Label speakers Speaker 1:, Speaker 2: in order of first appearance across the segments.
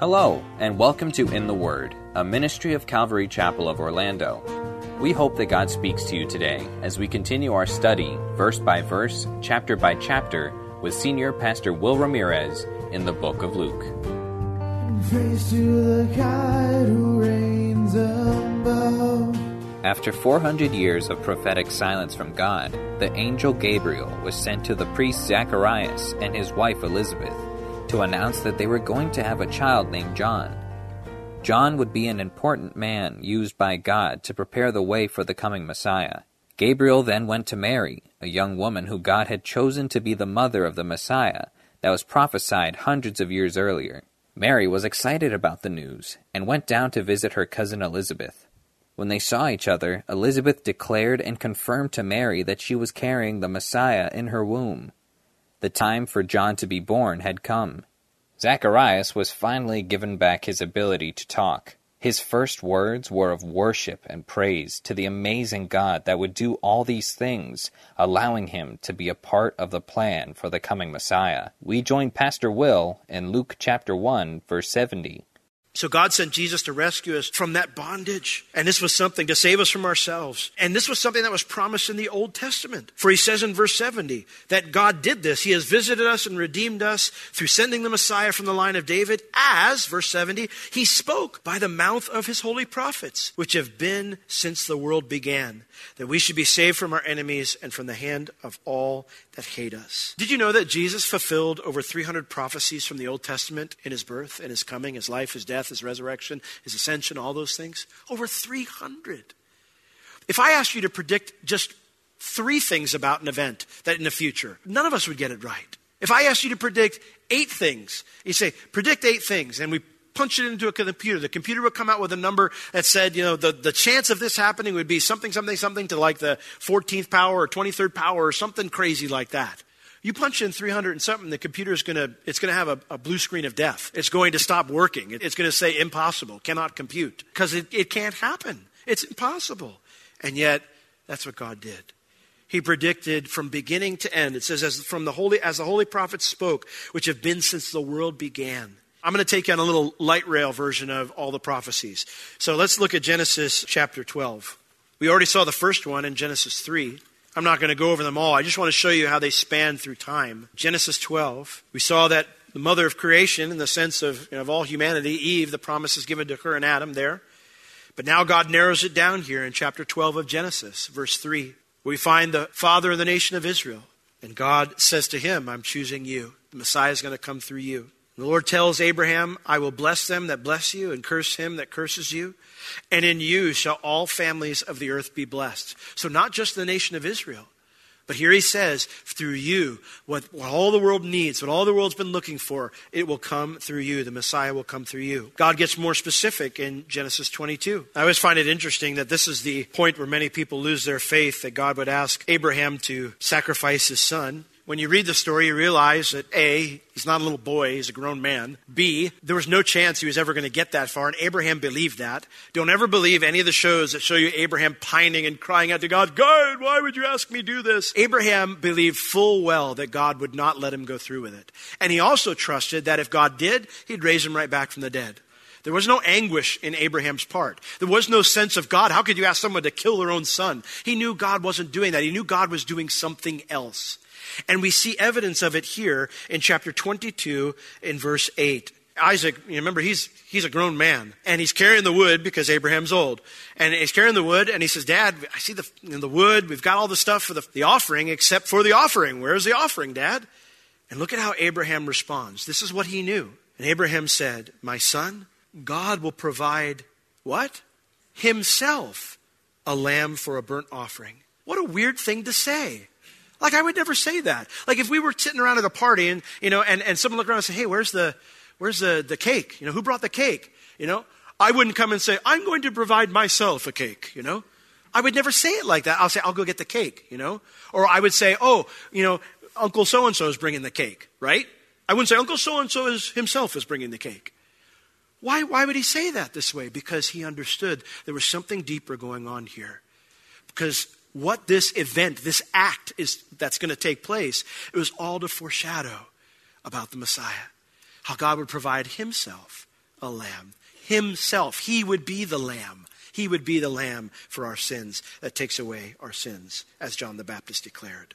Speaker 1: Hello, and welcome to In the Word, a ministry of Calvary Chapel of Orlando. We hope that God speaks to you today as we continue our study, verse by verse, chapter by chapter, with Senior Pastor Will Ramirez in the book of Luke. After 400 years of prophetic silence from God, the angel Gabriel was sent to the priest Zacharias and his wife Elizabeth to announce that they were going to have a child named John. John would be an important man used by God to prepare the way for the coming Messiah. Gabriel then went to Mary, a young woman who God had chosen to be the mother of the Messiah that was prophesied hundreds of years earlier. Mary was excited about the news and went down to visit her cousin Elizabeth. When they saw each other, Elizabeth declared and confirmed to Mary that she was carrying the Messiah in her womb. The time for John to be born had come. Zacharias was finally given back his ability to talk. His first words were of worship and praise to the amazing God that would do all these things, allowing him to be a part of the plan for the coming Messiah. We join Pastor Will in Luke chapter 1, verse 70.
Speaker 2: So God sent Jesus to rescue us from that bondage. And this was something to save us from ourselves. And this was something that was promised in the Old Testament. For he says in verse 70 that God did this. He has visited us and redeemed us through sending the Messiah from the line of David as, verse 70, he spoke by the mouth of his holy prophets, which have been since the world began, that we should be saved from our enemies and from the hand of all that hate us. Did you know that Jesus fulfilled over 300 prophecies from the Old Testament in his birth and his coming, his life, his death, his resurrection, his ascension, all those things? Over 300. If I asked you to predict just three things about an event that in the future, none of us would get it right. If I asked you to predict eight things, you say, predict eight things, and we punch it into a computer, the computer would come out with a number that said, you know, the, the chance of this happening would be something, something, something to like the 14th power or 23rd power or something crazy like that. You punch in 300 and something, the computer is going to, it's going to have a, a, blue screen of death. It's going to stop working. It's going to say impossible, cannot compute, because it, it can't happen. It's impossible. And yet, that's what God did. He predicted from beginning to end. It says, as from the holy, as the holy prophets spoke, which have been since the world began. I'm going to take on a little light rail version of all the prophecies. So let's look at Genesis chapter 12. We already saw the first one in Genesis 3. I'm not going to go over them all. I just want to show you how they span through time. Genesis 12, we saw that the mother of creation, in the sense of, you know, of all humanity, Eve, the promise is given to her and Adam there. But now God narrows it down here in chapter 12 of Genesis, verse 3. We find the father of the nation of Israel. And God says to him, I'm choosing you. The Messiah is going to come through you. The Lord tells Abraham, I will bless them that bless you and curse him that curses you. And in you shall all families of the earth be blessed. So, not just the nation of Israel, but here he says, through you, what, what, all the world needs, what all the world's been looking for, it will come through you. The Messiah will come through you. God gets more specific in Genesis 22. I always find it interesting that this is the point where many people lose their faith that God would ask Abraham to sacrifice his son. When you read the story, you realize that A, he's not a little boy, he's a grown man. B, there was no chance he was ever going to get that far, and Abraham believed that. Don't ever believe any of the shows that show you Abraham pining and crying out to God, God, why would you ask me to do this? Abraham believed full well that God would not let him go through with it. And he also trusted that if God did, he'd raise him right back from the dead. There was no anguish in Abraham's part. There was no sense of God. How could you ask someone to kill their own son? He knew God wasn't doing that. He knew God was doing something else. And we see evidence of it here in chapter 22 in verse 8. Isaac, you remember, he's, he's a grown man and he's carrying the wood because Abraham's old. And he's carrying the wood and he says, Dad, I see the, the wood. We've got all the stuff for the, the offering except for the offering. Where's the offering, Dad? And look at how Abraham responds. This is what he knew. And Abraham said, My son, God will provide what? Himself a lamb for a burnt offering. What a weird thing to say. Like I would never say that. Like if we were sitting around at a party and you know, and, and someone looked around and said, Hey, where's the where's the, the cake? You know, who brought the cake? You know? I wouldn't come and say, I'm going to provide myself a cake, you know? I would never say it like that. I'll say, I'll go get the cake, you know? Or I would say, oh, you know, Uncle so and so is bringing the cake, right? I wouldn't say Uncle so and so is himself is bringing the cake. Why, why would he say that this way? Because he understood there was something deeper going on here. Because what this event, this act is that's going to take place, it was all to foreshadow about the Messiah. How God would provide himself a lamb. Himself. He would be the lamb. He would be the lamb for our sins that takes away our sins, as John the Baptist declared.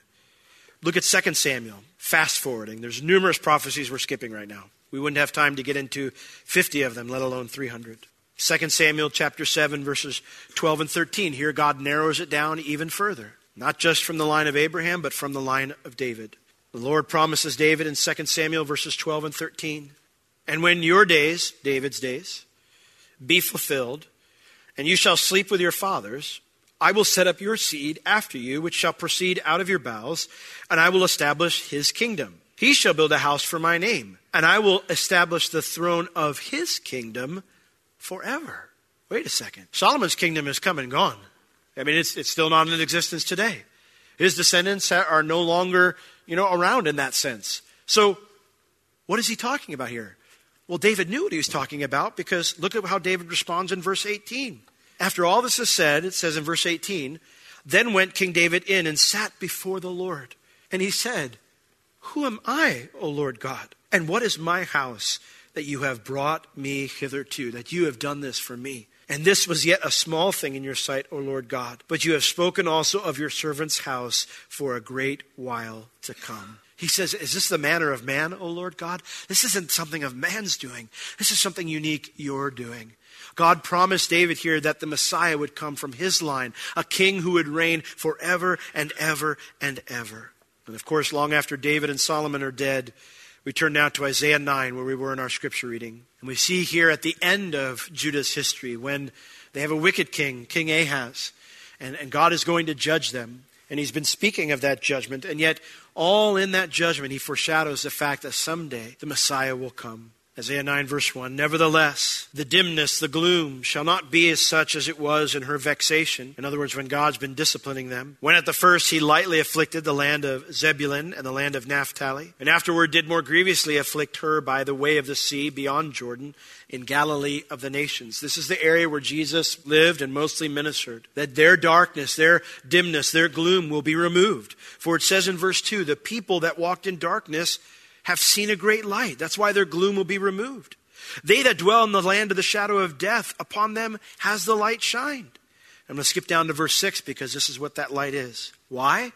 Speaker 2: Look at 2 Samuel. Fast forwarding. There's numerous prophecies we're skipping right now. We wouldn't have time to get into 50 of them, let alone 300. 2 Samuel chapter 7 verses 12 and 13. Here God narrows it down even further. Not just from the line of Abraham, but from the line of David. The Lord promises David in 2 Samuel verses 12 and 13. And when your days, David's days, be fulfilled, and you shall sleep with your fathers, I will set up your seed after you, which shall proceed out of your bowels, and I will establish his kingdom. He shall build a house for my name, and I will establish the throne of his kingdom forever. Wait a second. Solomon's kingdom is come and gone. I mean, it's, it's still not in existence today. His descendants are no longer, you know, around in that sense. So, what is he talking about here? Well, David knew what he was talking about because look at how David responds in verse 18. After all this is said, it says in verse 18, then went King David in and sat before the Lord. And he said, Who am I, O Lord God? And what is my house that you have brought me hitherto, that you have done this for me? And this was yet a small thing in your sight, O Lord God. But you have spoken also of your servant's house for a great while to come. He says, Is this the manner of man, O Lord God? This isn't something of man's doing. This is something unique you're doing. God promised David here that the Messiah would come from his line, a king who would reign forever and ever and ever. And of course, long after David and Solomon are dead, we turn now to Isaiah 9, where we were in our scripture reading. And we see here at the end of Judah's history when they have a wicked king, King Ahaz, and, and God is going to judge them. And he's been speaking of that judgment, and yet all in that judgment, he foreshadows the fact that someday the Messiah will come. Isaiah 9, verse 1 Nevertheless, the dimness, the gloom, shall not be as such as it was in her vexation. In other words, when God's been disciplining them. When at the first he lightly afflicted the land of Zebulun and the land of Naphtali, and afterward did more grievously afflict her by the way of the sea beyond Jordan in Galilee of the nations. This is the area where Jesus lived and mostly ministered. That their darkness, their dimness, their gloom will be removed. For it says in verse 2 the people that walked in darkness have seen a great light. That's why their gloom will be removed. They that dwell in the land of the shadow of death, upon them has the light shined. I'm going to skip down to verse 6 because this is what that light is. Why?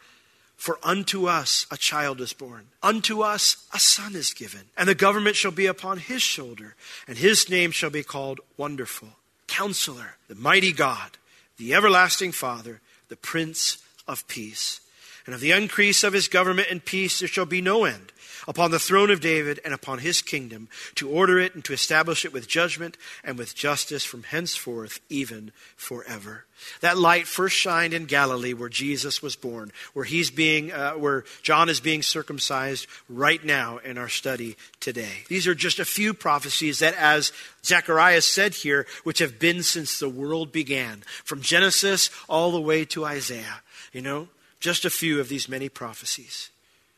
Speaker 2: For unto us a child is born, unto us a son is given, and the government shall be upon his shoulder, and his name shall be called Wonderful, Counselor, the Mighty God, the Everlasting Father, the Prince of Peace. And of the increase of his government and peace there shall be no end upon the throne of David and upon his kingdom, to order it and to establish it with judgment and with justice from henceforth, even forever. That light first shined in Galilee where Jesus was born, where he's being, uh, where John is being circumcised right now in our study today. These are just a few prophecies that, as Zechariah said here, which have been since the world began, from Genesis all the way to Isaiah. You know, just a few of these many prophecies.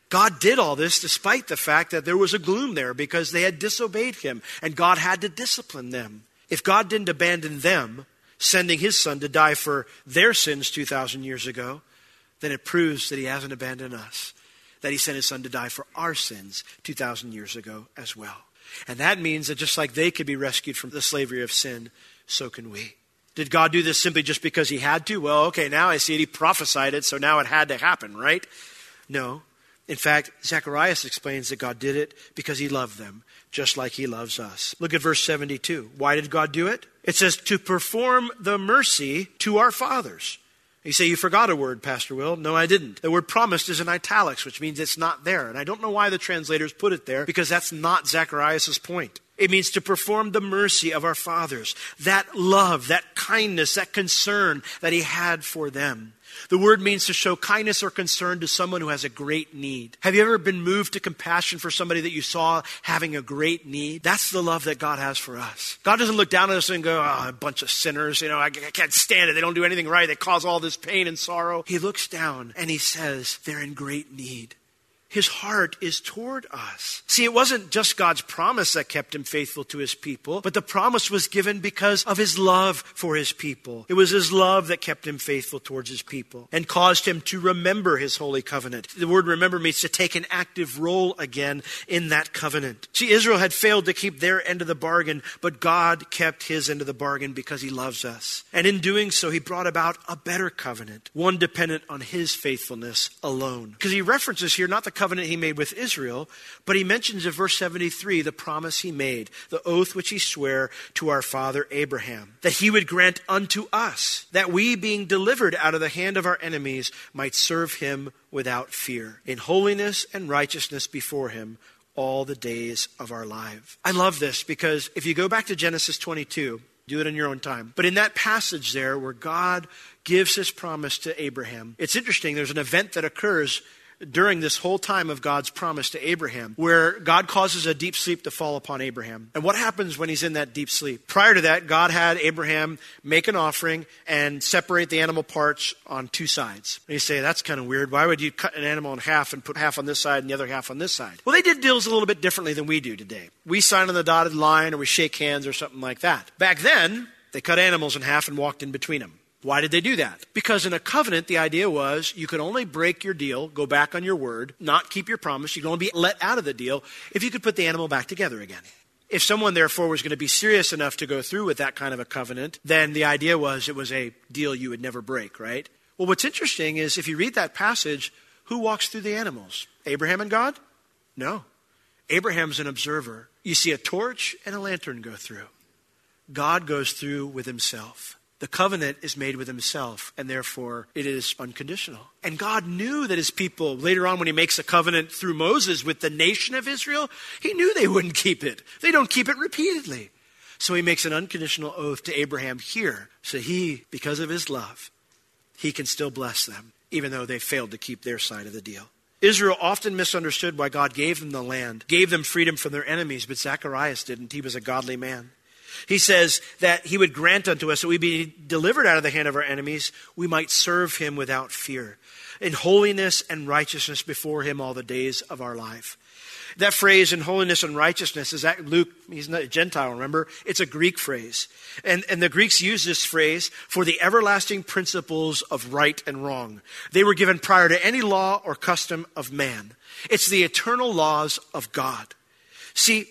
Speaker 2: God did all this despite the fact that there was a gloom there because they had disobeyed him and God had to discipline them. If God didn't abandon them, sending his son to die for their sins 2,000 years ago, then it proves that he hasn't abandoned us, that he sent his son to die for our sins 2,000 years ago as well. And that means that just like they could be rescued from the slavery of sin, so can we. Did God do this simply just because he had to? Well, okay, now I see it. He prophesied it, so now it had to happen, right? No. In fact, Zacharias explains that God did it because he loved them, just like he loves us. Look at verse 72. Why did God do it? It says, to perform the mercy to our fathers. You say, you forgot a word, Pastor Will. No, I didn't. The word promised is in italics, which means it's not there. And I don't know why the translators put it there, because that's not Zacharias' point. It means to perform the mercy of our fathers, that love, that kindness, that concern that he had for them. The word means to show kindness or concern to someone who has a great need. Have you ever been moved to compassion for somebody that you saw having a great need? That's the love that God has for us. God doesn't look down at us and go, oh, a bunch of sinners, you know, I, I can't stand it. They don't do anything right. They cause all this pain and sorrow. He looks down and he says, they're in great need. His heart is toward us. See, it wasn't just God's promise that kept him faithful to his people, but the promise was given because of his love for his people. It was his love that kept him faithful towards his people and caused him to remember his holy covenant. The word remember means to take an active role again in that covenant. See, Israel had failed to keep their end of the bargain, but God kept his end of the bargain because he loves us. And in doing so, he brought about a better covenant, one dependent on his faithfulness alone. Because he references here not the covenant he made with Israel, but he mentions in verse 73 the promise he made, the oath which he sware to our father Abraham, that he would grant unto us, that we, being delivered out of the hand of our enemies, might serve him without fear, in holiness and righteousness before him all the days of our life. I love this because if you go back to Genesis 22, do it in your own time. But in that passage there where God gives his promise to Abraham, it's interesting. There's an event that occurs during this whole time of God's promise to Abraham, where God causes a deep sleep to fall upon Abraham. And what happens when he's in that deep sleep? Prior to that, God had Abraham make an offering and separate the animal parts on two sides. And you say, that's kind of weird. Why would you cut an animal in half and put half on this side and the other half on this side? Well, they did deals a little bit differently than we do today. We sign on the dotted line or we shake hands or something like that. Back then, they cut animals in half and walked in between them. Why did they do that? Because in a covenant, the idea was you could only break your deal, go back on your word, not keep your promise. You could only be let out of the deal if you could put the animal back together again. If someone, therefore, was going to be serious enough to go through with that kind of a covenant, then the idea was it was a deal you would never break, right? Well, what's interesting is if you read that passage, who walks through the animals? Abraham and God? No. Abraham's an observer. You see a torch and a lantern go through. God goes through with himself. The covenant is made with himself, and therefore it is unconditional. And God knew that his people, later on when he makes a covenant through Moses with the nation of Israel, he knew they wouldn't keep it. They don't keep it repeatedly. So he makes an unconditional oath to Abraham here. So he, because of his love, he can still bless them, even though they failed to keep their side of the deal. Israel often misunderstood why God gave them the land, gave them freedom from their enemies, but Zacharias didn't. He was a godly man. He says that he would grant unto us that we be delivered out of the hand of our enemies, we might serve him without fear, in holiness and righteousness before him all the days of our life. That phrase, in holiness and righteousness, is that Luke, he's not a Gentile, remember? It's a Greek phrase. And, and the Greeks use this phrase for the everlasting principles of right and wrong. They were given prior to any law or custom of man. It's the eternal laws of God. See,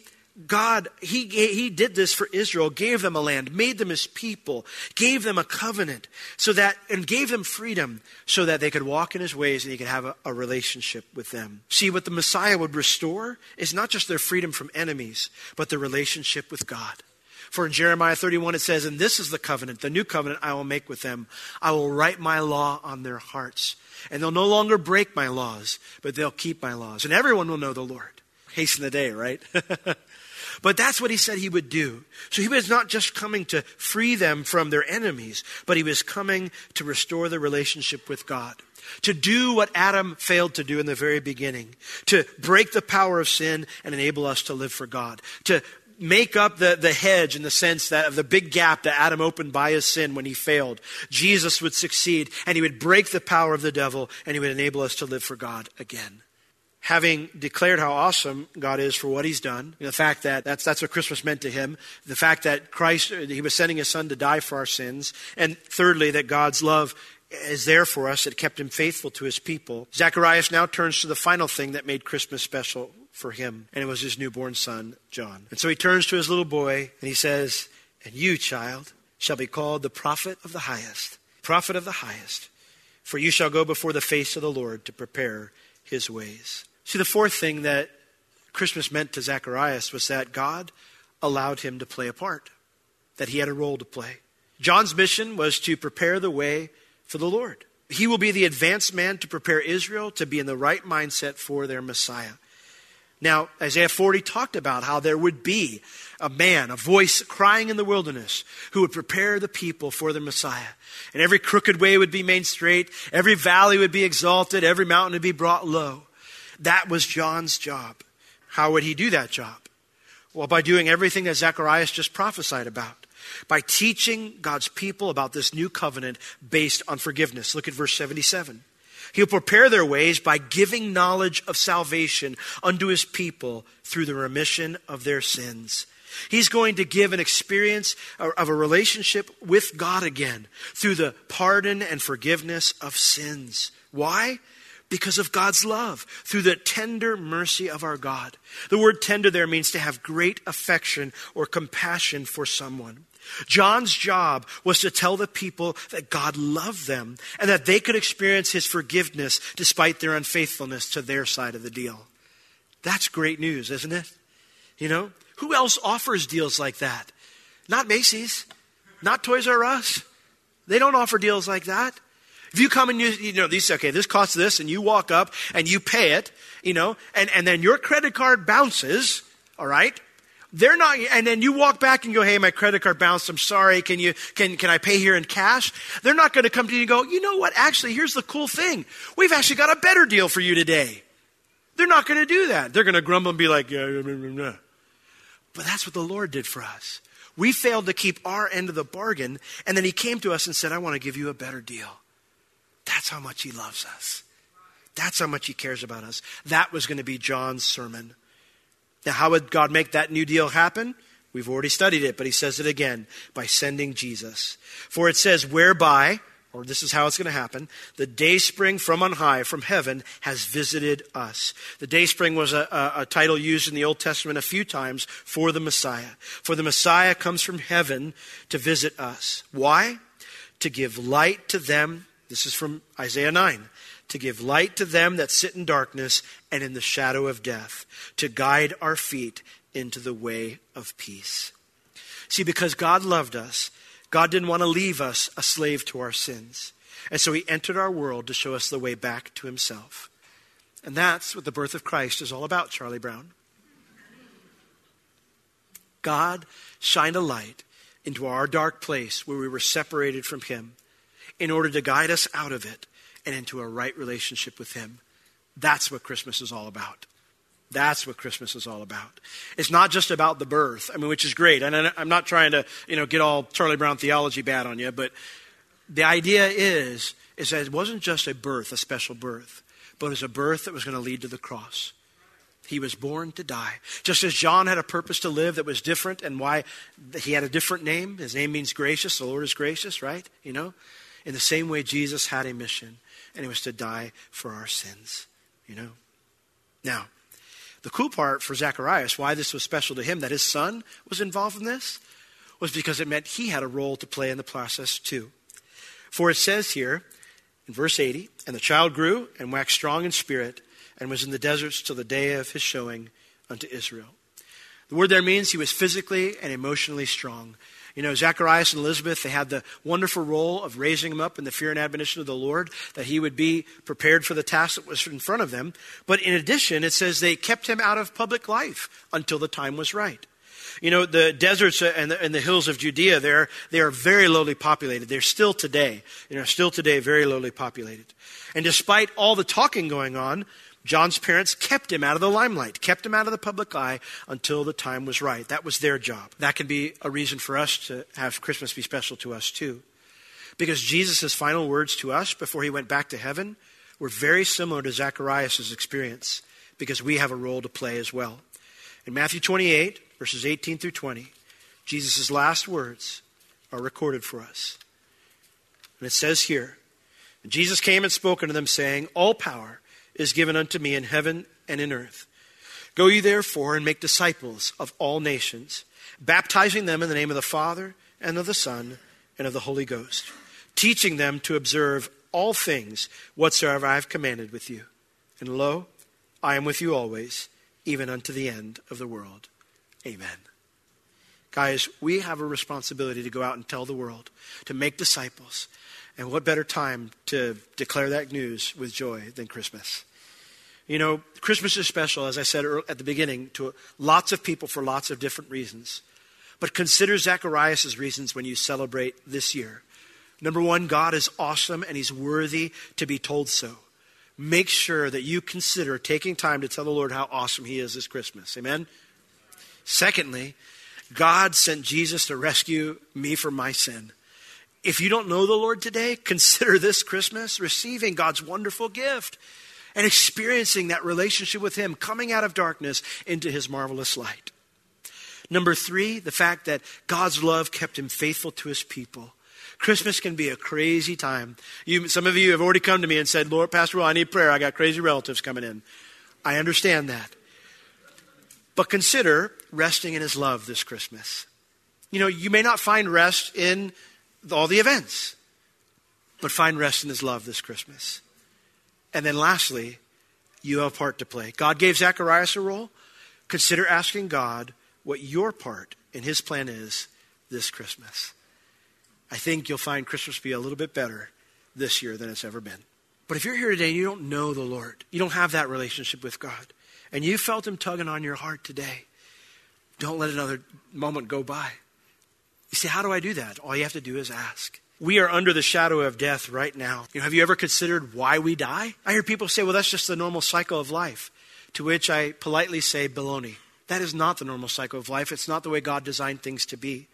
Speaker 2: God, he, he did this for Israel, gave them a land, made them his people, gave them a covenant, so that, and gave them freedom so that they could walk in his ways and he could have a, a relationship with them. See, what the Messiah would restore is not just their freedom from enemies, but their relationship with God. For in Jeremiah 31 it says, And this is the covenant, the new covenant I will make with them. I will write my law on their hearts. And they'll no longer break my laws, but they'll keep my laws. And everyone will know the Lord. Hasten the day, right? But that's what he said he would do. So he was not just coming to free them from their enemies, but he was coming to restore the relationship with God. To do what Adam failed to do in the very beginning. To break the power of sin and enable us to live for God. To make up the, the hedge in the sense that of the big gap that Adam opened by his sin when he failed. Jesus would succeed and he would break the power of the devil and he would enable us to live for God again having declared how awesome God is for what he's done, the fact that that's, that's what Christmas meant to him, the fact that Christ, he was sending his son to die for our sins, and thirdly, that God's love is there for us, that kept him faithful to his people. Zacharias now turns to the final thing that made Christmas special for him, and it was his newborn son, John. And so he turns to his little boy and he says, And you, child, shall be called the prophet of the highest, prophet of the highest, for you shall go before the face of the Lord to prepare his ways. See, the fourth thing that Christmas meant to Zacharias was that God allowed him to play a part, that he had a role to play. John's mission was to prepare the way for the Lord. He will be the advanced man to prepare Israel to be in the right mindset for their Messiah. Now, Isaiah 40 talked about how there would be a man, a voice crying in the wilderness who would prepare the people for the Messiah. And every crooked way would be made straight, every valley would be exalted, every mountain would be brought low. That was John's job. How would he do that job? Well, by doing everything that Zacharias just prophesied about. By teaching God's people about this new covenant based on forgiveness. Look at verse 77. He'll prepare their ways by giving knowledge of salvation unto his people through the remission of their sins. He's going to give an experience of a relationship with God again through the pardon and forgiveness of sins. Why? Because of God's love, through the tender mercy of our God. The word tender there means to have great affection or compassion for someone. John's job was to tell the people that God loved them and that they could experience his forgiveness despite their unfaithfulness to their side of the deal. That's great news, isn't it? You know, who else offers deals like that? Not Macy's, not Toys R Us. They don't offer deals like that. If you come and you, you know, these, okay, this costs this, and you walk up and you pay it, you know, and, and then your credit card bounces, all right? They're not, and then you walk back and go, hey, my credit card bounced. I'm sorry. Can you, can, can I pay here in cash? They're not going to come to you and go, you know what? Actually, here's the cool thing. We've actually got a better deal for you today. They're not going to do that. They're going to grumble and be like, yeah, yeah, yeah, yeah. But that's what the Lord did for us. We failed to keep our end of the bargain, and then He came to us and said, I want to give you a better deal. That's how much He loves us. That's how much He cares about us. That was going to be John's sermon. Now, how would God make that new deal happen? We've already studied it, but he says it again by sending Jesus. For it says, whereby, or this is how it's going to happen, the day spring from on high, from heaven, has visited us. The day spring was a, a, a title used in the Old Testament a few times for the Messiah. For the Messiah comes from heaven to visit us. Why? To give light to them. This is from Isaiah 9 to give light to them that sit in darkness and in the shadow of death, to guide our feet into the way of peace. See, because God loved us, God didn't want to leave us a slave to our sins. And so he entered our world to show us the way back to himself. And that's what the birth of Christ is all about, Charlie Brown. God shined a light into our dark place where we were separated from him in order to guide us out of it and into a right relationship with Him. That's what Christmas is all about. That's what Christmas is all about. It's not just about the birth, I mean, which is great. And I'm not trying to, you know, get all Charlie Brown theology bad on you, but the idea is, is that it wasn't just a birth, a special birth, but it was a birth that was going to lead to the cross. He was born to die. Just as John had a purpose to live that was different and why he had a different name. His name means gracious. The Lord is gracious, right? You know? In the same way, Jesus had a mission and it was to die for our sins, you know. Now, the cool part for Zacharias, why this was special to him, that his son was involved in this, was because it meant he had a role to play in the process too. For it says here in verse 80, and the child grew and waxed strong in spirit and was in the deserts till the day of his showing unto Israel. The word there means he was physically and emotionally strong. You know, Zacharias and Elizabeth, they had the wonderful role of raising him up in the fear and admonition of the Lord, that he would be prepared for the task that was in front of them. But in addition, it says they kept him out of public life until the time was right. You know, the deserts and the, and the hills of Judea, they're, they are very lowly populated. They're still today, you know, still today very lowly populated. And despite all the talking going on, John's parents kept him out of the limelight, kept him out of the public eye until the time was right. That was their job. That can be a reason for us to have Christmas be special to us too. Because Jesus' final words to us before he went back to heaven were very similar to Zacharias' experience because we have a role to play as well. In Matthew 28, verses 18 through 20, Jesus' last words are recorded for us. And it says here, Jesus came and spoke unto them, saying, All power is given unto me in heaven and in earth. Go ye therefore and make disciples of all nations, baptizing them in the name of the Father and of the Son and of the Holy Ghost, teaching them to observe all things whatsoever I have commanded with you. And lo, I am with you always, even unto the end of the world. Amen. Guys, we have a responsibility to go out and tell the world, to make disciples, and what better time to declare that news with joy than Christmas? You know, Christmas is special, as I said at the beginning, to lots of people for lots of different reasons. But consider Zacharias' reasons when you celebrate this year. Number one, God is awesome and he's worthy to be told so. Make sure that you consider taking time to tell the Lord how awesome he is this Christmas. Amen? Secondly, God sent Jesus to rescue me from my sin. If you don't know the Lord today, consider this Christmas receiving God's wonderful gift and experiencing that relationship with Him, coming out of darkness into His marvelous light. Number three, the fact that God's love kept Him faithful to His people. Christmas can be a crazy time. You, some of you have already come to me and said, Lord, Pastor Will, I need prayer. I got crazy relatives coming in. I understand that. But consider resting in His love this Christmas. You know, you may not find rest in all the events, but find rest in His love this Christmas. And then lastly, you have a part to play. God gave Zacharias a role. Consider asking God what your part in His plan is this Christmas. I think you'll find Christmas be a little bit better this year than it's ever been. But if you're here today and you don't know the Lord, you don't have that relationship with God, and you felt Him tugging on your heart today, don't let another moment go by. You say, How do I do that? All you have to do is ask. We are under the shadow of death right now. You know, have you ever considered why we die? I hear people say, Well, that's just the normal cycle of life. To which I politely say, Baloney. That is not the normal cycle of life. It's not the way God designed things to be.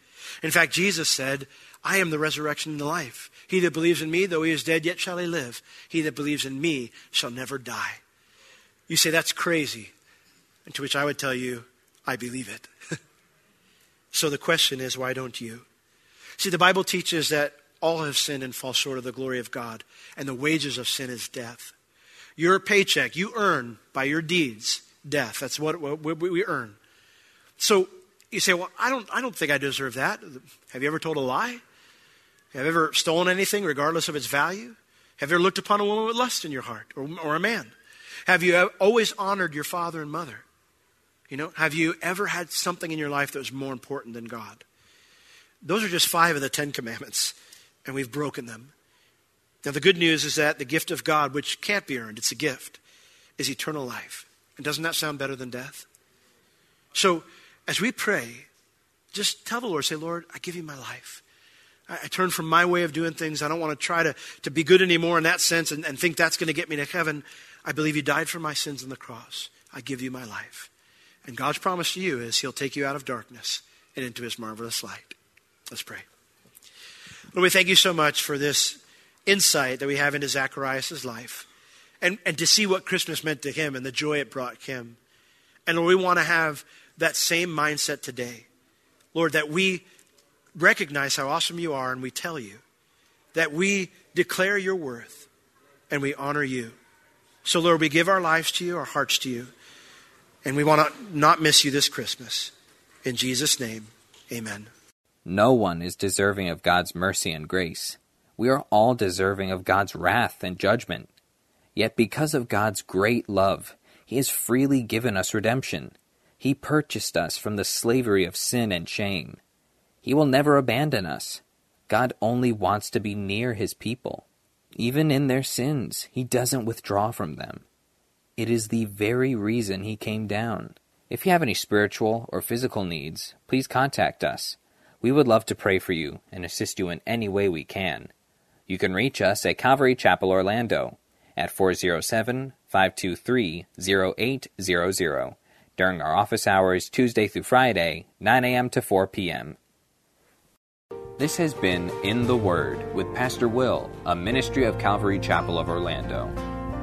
Speaker 2: In fact, Jesus said, I am the resurrection and the life. He that believes in me, though he is dead, yet shall he live. He that believes in me shall never die. You say, that's crazy. And to which I would tell you, I believe it. so the question is, why don't you? See, the Bible teaches that all have sinned and fall short of the glory of God, and the wages of sin is death. Your paycheck, you earn by your deeds death. That's what, we earn. So you say, well, I don't, I don't think I deserve that. Have you ever told a lie? Have you ever stolen anything regardless of its value? Have you ever looked upon a woman with lust in your heart or, or a man? Have you always honored your father and mother? You know, have you ever had something in your life that was more important than God? Those are just five of the Ten Commandments, and we've broken them. Now, the good news is that the gift of God, which can't be earned, it's a gift, is eternal life. And doesn't that sound better than death? So, as we pray, just tell the Lord, say, Lord, I give you my life. I, I turn from my way of doing things. I don't want to try to, to be good anymore in that sense and, and think that's going to get me to heaven. I believe you died for my sins on the cross. I give you my life. And God's promise to you is He'll take you out of darkness and into His marvelous light. Let's pray. Lord, we thank you so much for this insight that we have into Zacharias' life and, and to see what Christmas meant to him and the joy it brought him. And Lord, we want to have that same mindset today. Lord, that we recognize how awesome you are and we tell you that we declare your worth and we honor you. So, Lord, we give our lives to you, our hearts to you, and we want to not miss you this Christmas. In Jesus' name, amen.
Speaker 1: No one is deserving of God's mercy and grace. We are all deserving of God's wrath and judgment. Yet, because of God's great love, He has freely given us redemption. He purchased us from the slavery of sin and shame. He will never abandon us. God only wants to be near His people. Even in their sins, He doesn't withdraw from them. It is the very reason He came down. If you have any spiritual or physical needs, please contact us. We would love to pray for you and assist you in any way we can. You can reach us at Calvary Chapel Orlando at 407 523 0800 during our office hours Tuesday through Friday, 9 a.m. to 4 p.m. This has been In the Word with Pastor Will, a ministry of Calvary Chapel of Orlando.